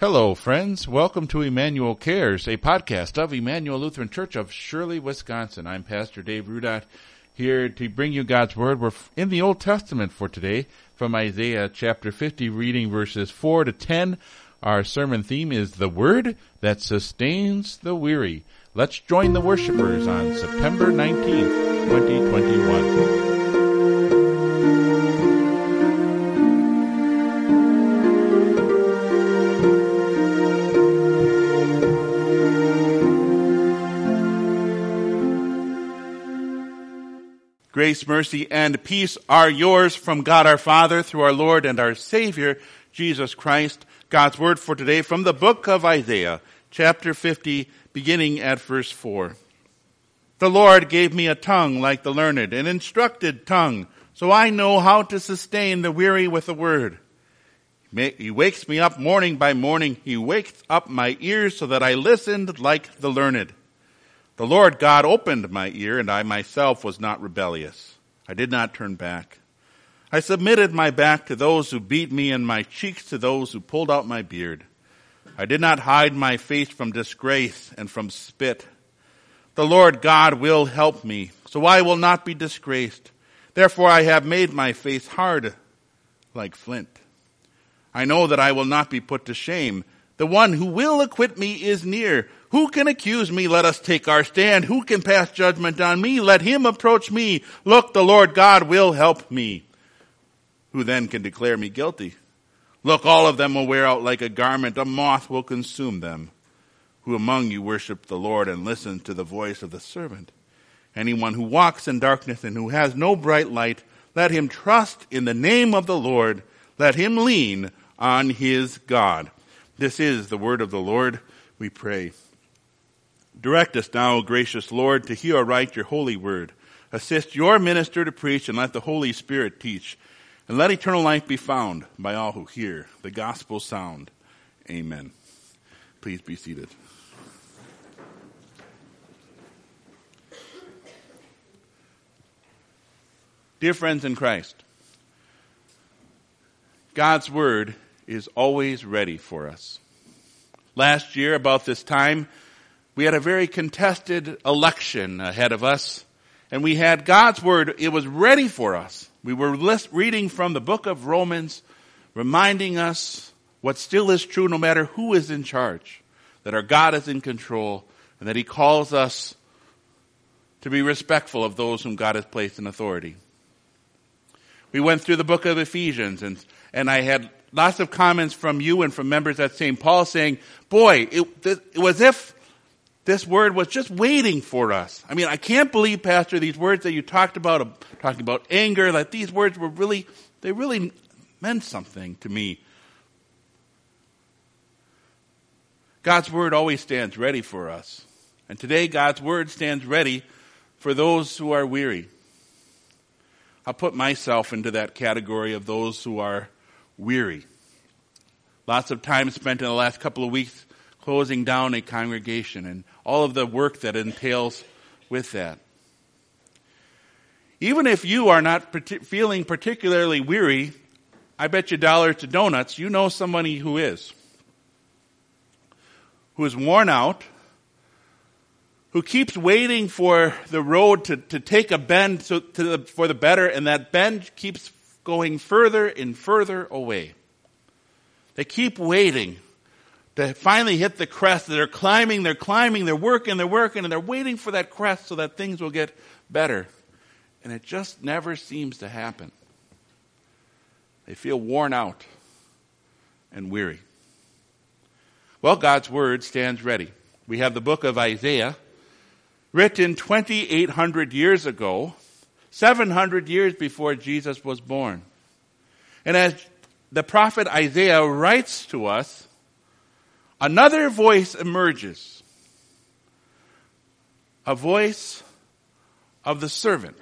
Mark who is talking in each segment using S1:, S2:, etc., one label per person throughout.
S1: Hello, friends. Welcome to Emmanuel Cares, a podcast of Emmanuel Lutheran Church of Shirley, Wisconsin. I'm Pastor Dave Rudot here to bring you God's Word. We're in the Old Testament for today from Isaiah chapter 50, reading verses 4 to 10. Our sermon theme is the Word that sustains the weary. Let's join the worshipers on September 19th, 2021. Grace, mercy, and peace are yours from God our Father through our Lord and our Savior, Jesus Christ. God's word for today from the book of Isaiah, chapter 50, beginning at verse 4. The Lord gave me a tongue like the learned, an instructed tongue, so I know how to sustain the weary with a word. He wakes me up morning by morning. He wakes up my ears so that I listened like the learned. The Lord God opened my ear, and I myself was not rebellious. I did not turn back. I submitted my back to those who beat me, and my cheeks to those who pulled out my beard. I did not hide my face from disgrace and from spit. The Lord God will help me, so I will not be disgraced. Therefore I have made my face hard like flint. I know that I will not be put to shame. The one who will acquit me is near. Who can accuse me? Let us take our stand. Who can pass judgment on me? Let him approach me. Look, the Lord God will help me. Who then can declare me guilty? Look, all of them will wear out like a garment. A moth will consume them. Who among you worship the Lord and listen to the voice of the servant? Anyone who walks in darkness and who has no bright light, let him trust in the name of the Lord. Let him lean on his God. This is the word of the Lord. We pray. Direct us now, O gracious Lord, to hear aright your holy word. Assist your minister to preach and let the Holy Spirit teach. And let eternal life be found by all who hear the gospel sound. Amen. Please be seated. Dear friends in Christ, God's word is always ready for us. Last year, about this time, we had a very contested election ahead of us, and we had God's Word. It was ready for us. We were list, reading from the book of Romans, reminding us what still is true no matter who is in charge, that our God is in control, and that He calls us to be respectful of those whom God has placed in authority. We went through the book of Ephesians, and, and I had lots of comments from you and from members at St. Paul saying, boy, it, it was if this word was just waiting for us. I mean, I can't believe, Pastor, these words that you talked about, talking about anger, that these words were really, they really meant something to me. God's word always stands ready for us. And today, God's word stands ready for those who are weary. I'll put myself into that category of those who are weary. Lots of time spent in the last couple of weeks closing down a congregation and all of the work that entails with that. Even if you are not feeling particularly weary, I bet you dollars to donuts, you know somebody who is. Who is worn out, who keeps waiting for the road to, to take a bend so, the, for the better, and that bend keeps going further and further away. They keep waiting to finally hit the crest. They're climbing, they're climbing, they're working, they're working, and they're waiting for that crest so that things will get better. And it just never seems to happen. They feel worn out and weary. Well, God's Word stands ready. We have the book of Isaiah, written 2,800 years ago, 700 years before Jesus was born. And as the prophet Isaiah writes to us, another voice emerges a voice of the servant,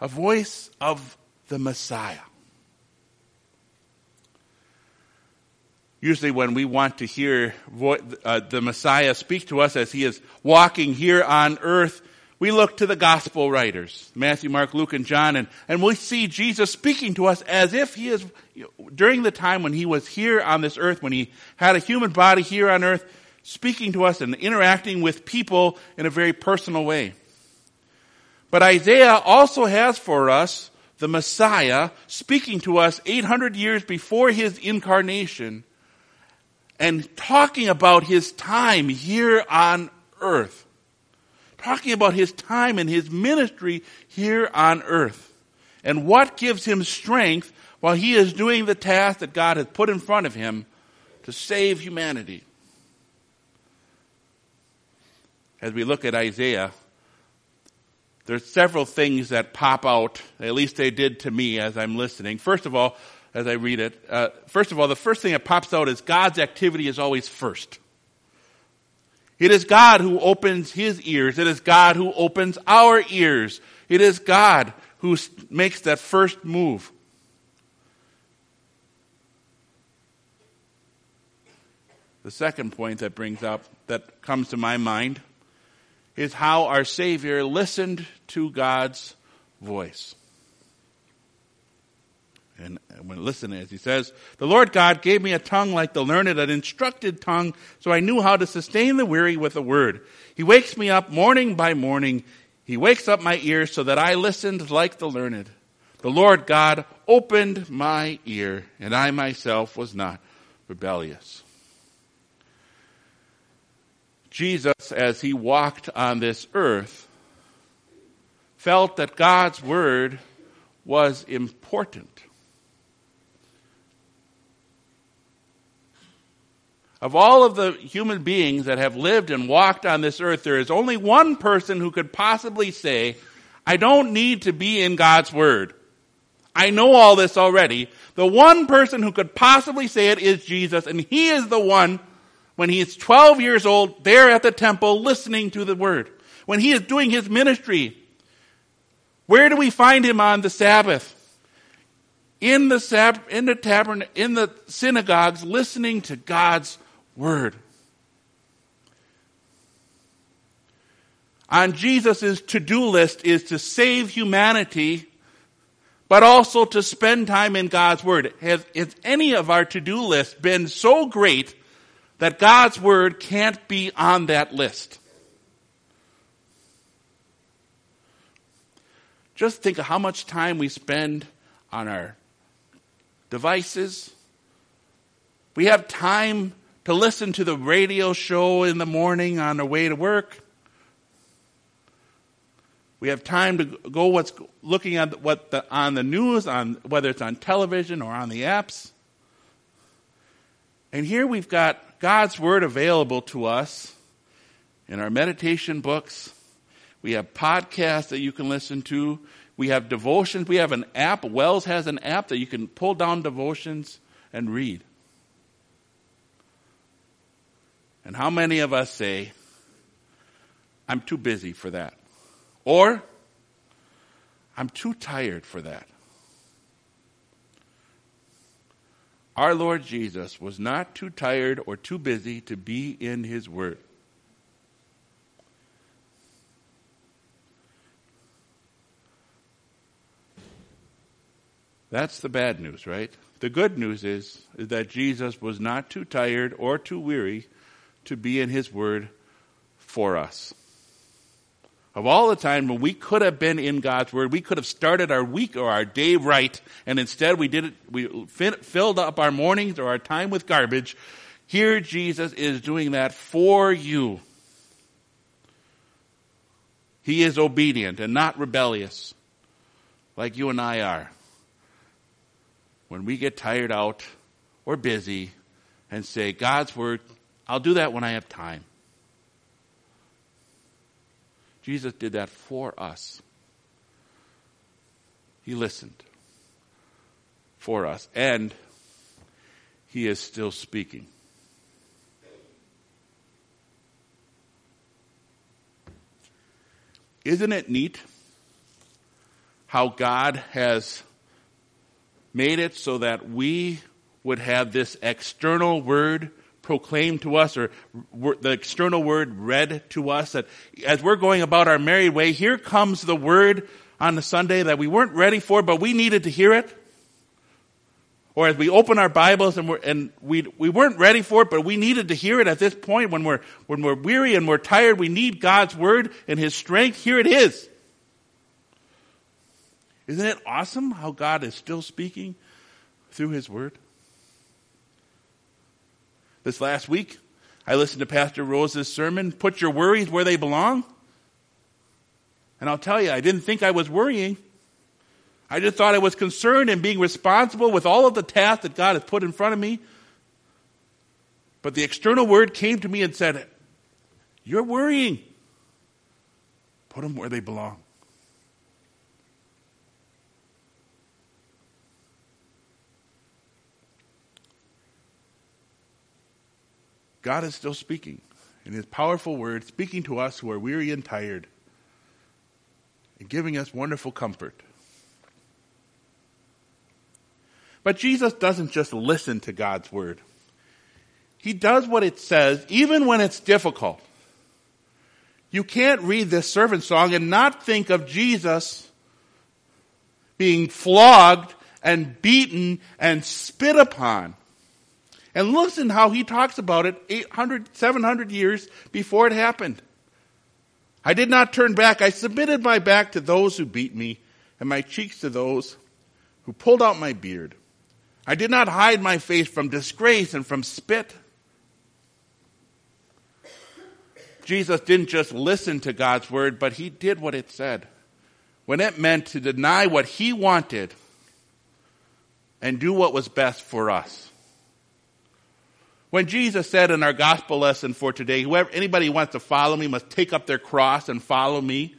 S1: a voice of the Messiah. Usually, when we want to hear vo- uh, the Messiah speak to us as he is walking here on earth, We look to the gospel writers, Matthew, Mark, Luke, and John, and, and we see Jesus speaking to us as if he is, during the time when he was here on this earth, when he had a human body here on earth, speaking to us and interacting with people in a very personal way. But Isaiah also has for us the Messiah speaking to us 800 years before his incarnation and talking about his time here on earth. Talking about his time and his ministry here on earth. And what gives him strength while he is doing the task that God has put in front of him to save humanity. As we look at Isaiah, there's several things that pop out, at least they did to me as I'm listening. First of all, as I read it, uh, first of all, the first thing that pops out is God's activity is always first. It is God who opens his ears. It is God who opens our ears. It is God who makes that first move. The second point that brings up, that comes to my mind, is how our Savior listened to God's voice. And when listening, as he says, the Lord God gave me a tongue like the learned, an instructed tongue, so I knew how to sustain the weary with a word. He wakes me up morning by morning. He wakes up my ears so that I listened like the learned. The Lord God opened my ear, and I myself was not rebellious. Jesus, as he walked on this earth, felt that God's word was important. Of all of the human beings that have lived and walked on this earth, there is only one person who could possibly say, I don't need to be in God's Word. I know all this already. The one person who could possibly say it is Jesus, and He is the one when he is 12 years old, there at the temple listening to the word. When he is doing his ministry, where do we find him on the Sabbath? In the, sab- in the tavern, in the synagogues, listening to God's word. On Jesus' to-do list is to save humanity, but also to spend time in God's word. Has, has any of our to-do list been so great that God's word can't be on that list. Just think of how much time we spend on our devices. We have time to listen to the radio show in the morning on the way to work. We have time to go what's looking at what the, on the news, on whether it's on television or on the apps. And here we've got God's Word available to us in our meditation books. We have podcasts that you can listen to. We have devotions. We have an app. WELS has an app that you can pull down devotions and read. And how many of us say, I'm too busy for that? Or, I'm too tired for that. Our Lord Jesus was not too tired or too busy to be in His Word. That's the bad news, right? The good news is, is that Jesus was not too tired or too weary to be in His Word for us. Of all the time when we could have been in God's Word, we could have started our week or our day right, and instead we did it, we filled up our mornings or our time with garbage. Here Jesus is doing that for you. He is obedient and not rebellious, like you and I are. When we get tired out or busy and say, God's Word, I'll do that when I have time. Jesus did that for us. He listened for us, and He is still speaking. Isn't it neat how God has made it so that we would have this external word proclaimed to us or the external word read to us that as we're going about our merry way, here comes the word on the Sunday that we weren't ready for, but we needed to hear it. Or as we open our Bibles and, we're, and we, we weren't ready for it, but we needed to hear it at this point when we're, when we're weary and we're tired, we need God's word and His strength. Here it is. Isn't it awesome how God is still speaking through His word? This last week, I listened to Pastor Rose's sermon, Put Your Worries Where They Belong. And I'll tell you, I didn't think I was worrying. I just thought I was concerned and being responsible with all of the tasks that God has put in front of me. But the external word came to me and said, You're worrying. Put them where they belong. God is still speaking in His powerful word, speaking to us who are weary and tired, and giving us wonderful comfort. But Jesus doesn't just listen to God's word. He does what it says, even when it's difficult. You can't read this servant song and not think of Jesus being flogged and beaten and spit upon. And listen how he talks about it 800, 700 years before it happened. I did not turn back. I submitted my back to those who beat me and my cheeks to those who pulled out my beard. I did not hide my face from disgrace and from spit. Jesus didn't just listen to God's word, but he did what it said. When it meant to deny what he wanted and do what was best for us. When Jesus said in our gospel lesson for today, whoever, anybody who wants to follow me must take up their cross and follow me.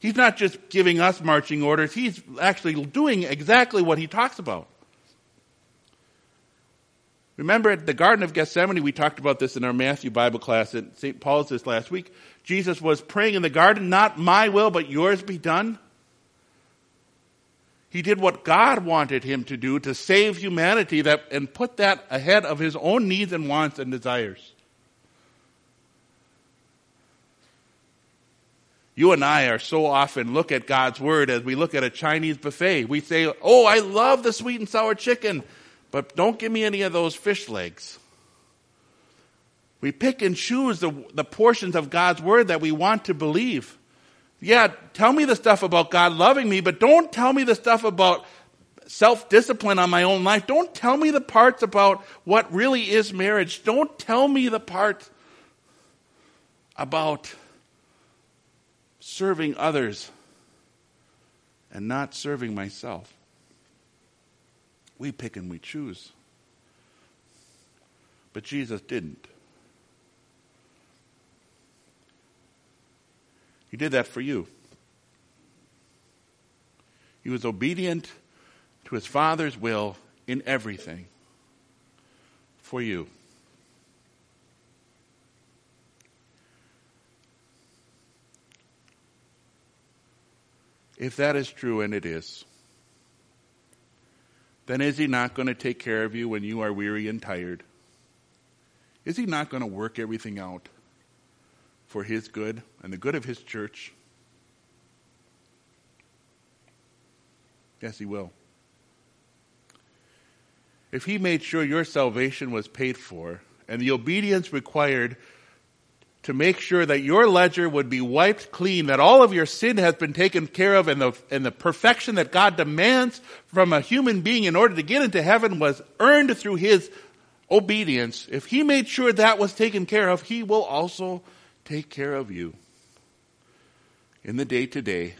S1: He's not just giving us marching orders, he's actually doing exactly what he talks about. Remember at the Garden of Gethsemane, we talked about this in our Matthew Bible class at St. Paul's this last week. Jesus was praying in the garden, not my will, but yours be done. He did what God wanted him to do to save humanity that, and put that ahead of his own needs and wants and desires. You and I are so often look at God's word as we look at a Chinese buffet. We say, Oh, I love the sweet and sour chicken. But don't give me any of those fish legs. We pick and choose the, the portions of God's word that we want to believe. Yeah, tell me the stuff about God loving me, but don't tell me the stuff about self discipline on my own life. Don't tell me the parts about what really is marriage. Don't tell me the part about serving others and not serving myself. We pick and we choose. But Jesus didn't. He did that for you. He was obedient to his Father's will in everything for you. If that is true, and it is, then is he not going to take care of you when you are weary and tired? Is he not going to work everything out for his good and the good of his church? Yes, he will. If he made sure your salvation was paid for and the obedience required to make sure that your ledger would be wiped clean, that all of your sin has been taken care of, and the, and the perfection that God demands from a human being in order to get into heaven was earned through his obedience. If he made sure that was taken care of, he will also take care of you in the day to day.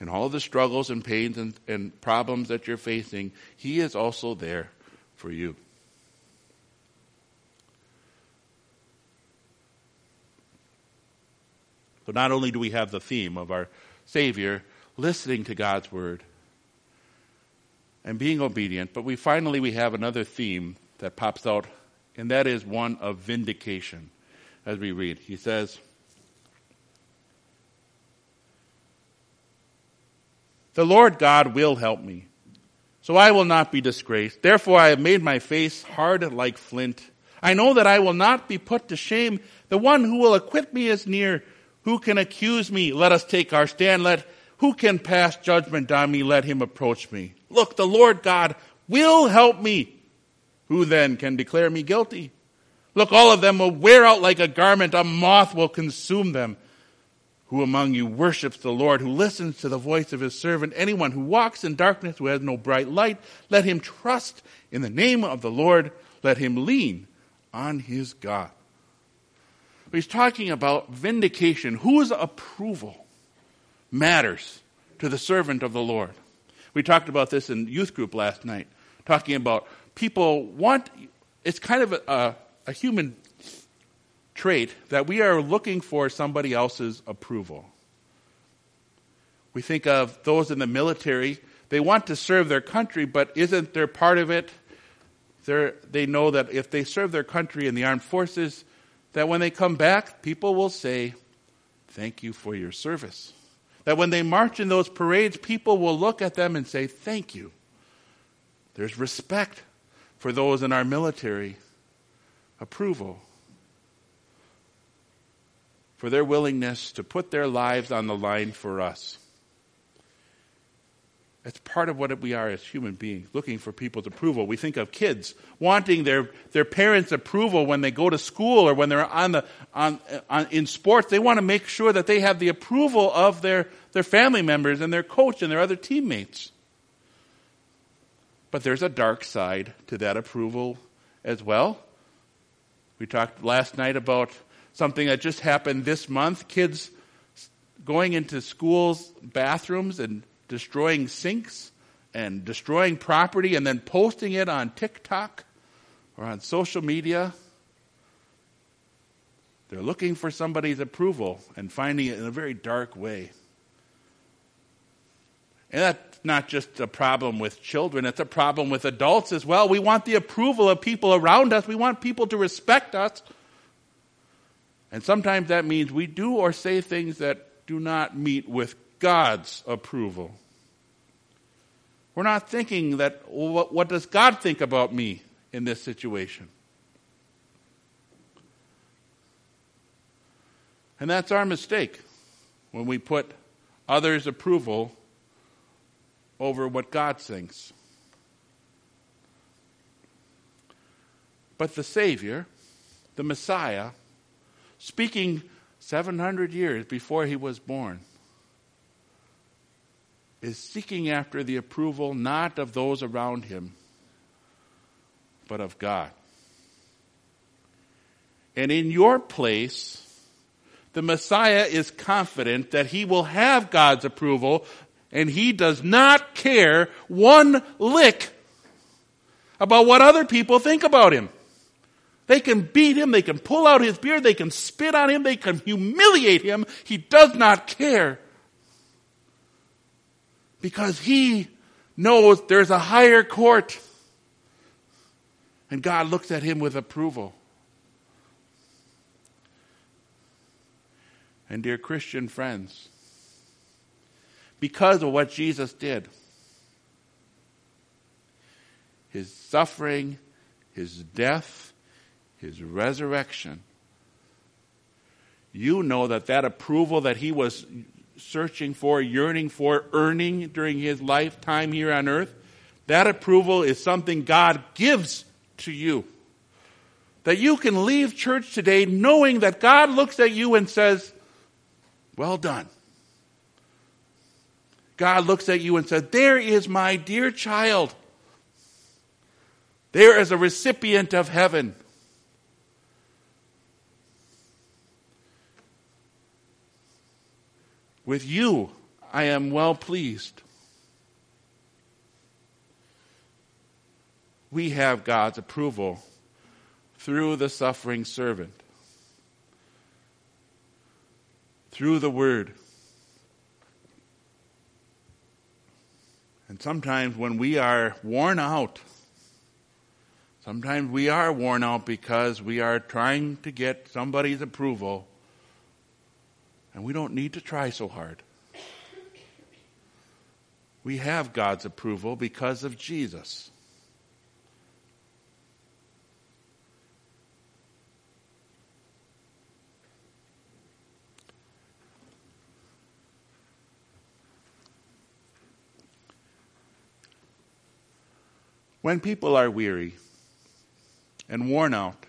S1: In all the struggles and pains and, and problems that you're facing, he is also there for you. So not only do we have the theme of our Savior listening to God's word and being obedient, but we finally we have another theme that pops out, and that is one of vindication. As we read, he says, The Lord God will help me. So I will not be disgraced. Therefore I have made my face hard like flint. I know that I will not be put to shame. The one who will acquit me is near. Who can accuse me? Let us take our stand. Let who can pass judgment on me? Let him approach me. Look, the Lord God will help me. Who then can declare me guilty? Look, all of them will wear out like a garment. A moth will consume them. Who among you worships the Lord, who listens to the voice of his servant? Anyone who walks in darkness, who has no bright light, let him trust in the name of the Lord. Let him lean on his God. He's talking about vindication. Whose approval matters to the servant of the Lord? We talked about this in youth group last night, talking about people want, it's kind of a, a human trait that we are looking for somebody else's approval. We think of those in the military, they want to serve their country, but isn't there part of it? They're, they know that if they serve their country in the armed forces, that when they come back, people will say, Thank you for your service. That when they march in those parades, people will look at them and say, Thank you. There's respect for those in our military, approval for their willingness to put their lives on the line for us. It's part of what we are as human beings, looking for people's approval. We think of kids wanting their, their parents' approval when they go to school or when they're on the, on, on, in sports. They want to make sure that they have the approval of their, their family members and their coach and their other teammates. But there's a dark side to that approval as well. We talked last night about something that just happened this month kids going into schools' bathrooms and destroying sinks and destroying property and then posting it on TikTok or on social media. They're looking for somebody's approval and finding it in a very dark way. And that's not just a problem with children, it's a problem with adults as well. We want the approval of people around us, we want people to respect us. And sometimes that means we do or say things that do not meet with God's approval. We're not thinking that, what does God think about me in this situation? And that's our mistake when we put others' approval over what God thinks. But the Savior, the Messiah, speaking 700 years before he was born, is seeking after the approval not of those around him, but of God. And in your place, the Messiah is confident that he will have God's approval and he does not care one lick about what other people think about him. They can beat him, they can pull out his beard, they can spit on him, they can humiliate him. He does not care. Because he knows there's a higher court. And God looks at him with approval. And dear Christian friends, because of what Jesus did, his suffering, his death, his resurrection, you know that that approval that he was searching for, yearning for, earning during his lifetime here on earth, that approval is something God gives to you. That you can leave church today knowing that God looks at you and says, Well done. God looks at you and says, There is my dear child. There is a recipient of heaven. With you I am well pleased. We have God's approval through the suffering servant, through the Word. Sometimes when we are worn out, sometimes we are worn out because we are trying to get somebody's approval and we don't need to try so hard. We have God's approval because of Jesus. When people are weary and worn out,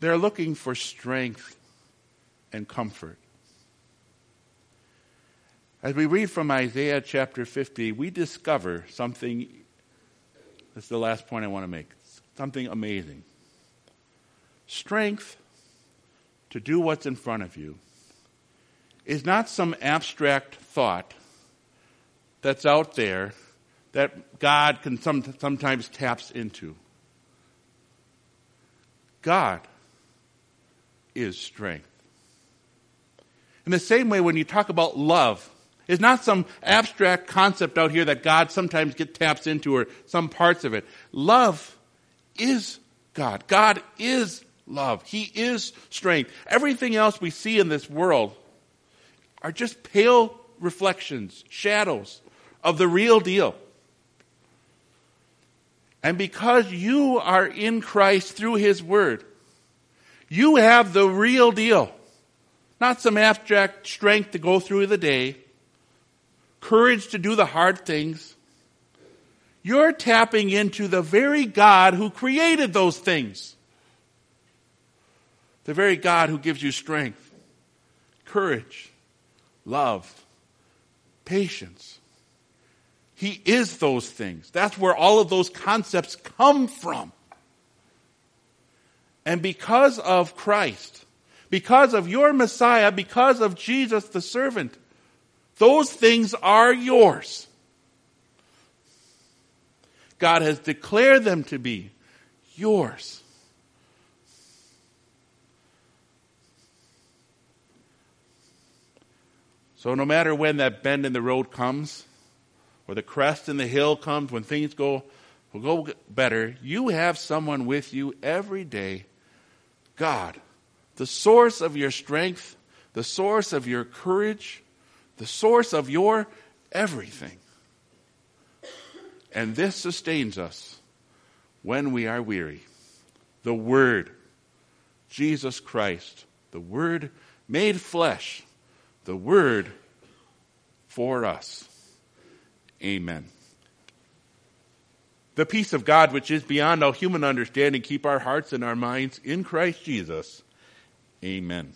S1: they're looking for strength and comfort. As we read from Isaiah chapter 50, we discover something. That's the last point I want to make. Something amazing. Strength to do what's in front of you is not some abstract thought that's out there that God can some, sometimes taps into. God is strength. In the same way, when you talk about love, it's not some abstract concept out here that God sometimes get taps into or some parts of it. Love is God. God is love. He is strength. Everything else we see in this world are just pale reflections, shadows of the real deal. And because you are in Christ through His Word, you have the real deal. Not some abstract strength to go through the day, courage to do the hard things. You're tapping into the very God who created those things. The very God who gives you strength, courage, love, patience. He is those things. That's where all of those concepts come from. And because of Christ, because of your Messiah, because of Jesus the servant, those things are yours. God has declared them to be yours. So, no matter when that bend in the road comes, or the crest in the hill comes, when things go will go better, you have someone with you every day God, the source of your strength, the source of your courage, the source of your everything. And this sustains us when we are weary. The Word, Jesus Christ, the Word made flesh, the Word for us. Amen. The peace of God, which is beyond all human understanding, keep our hearts and our minds in Christ Jesus. Amen.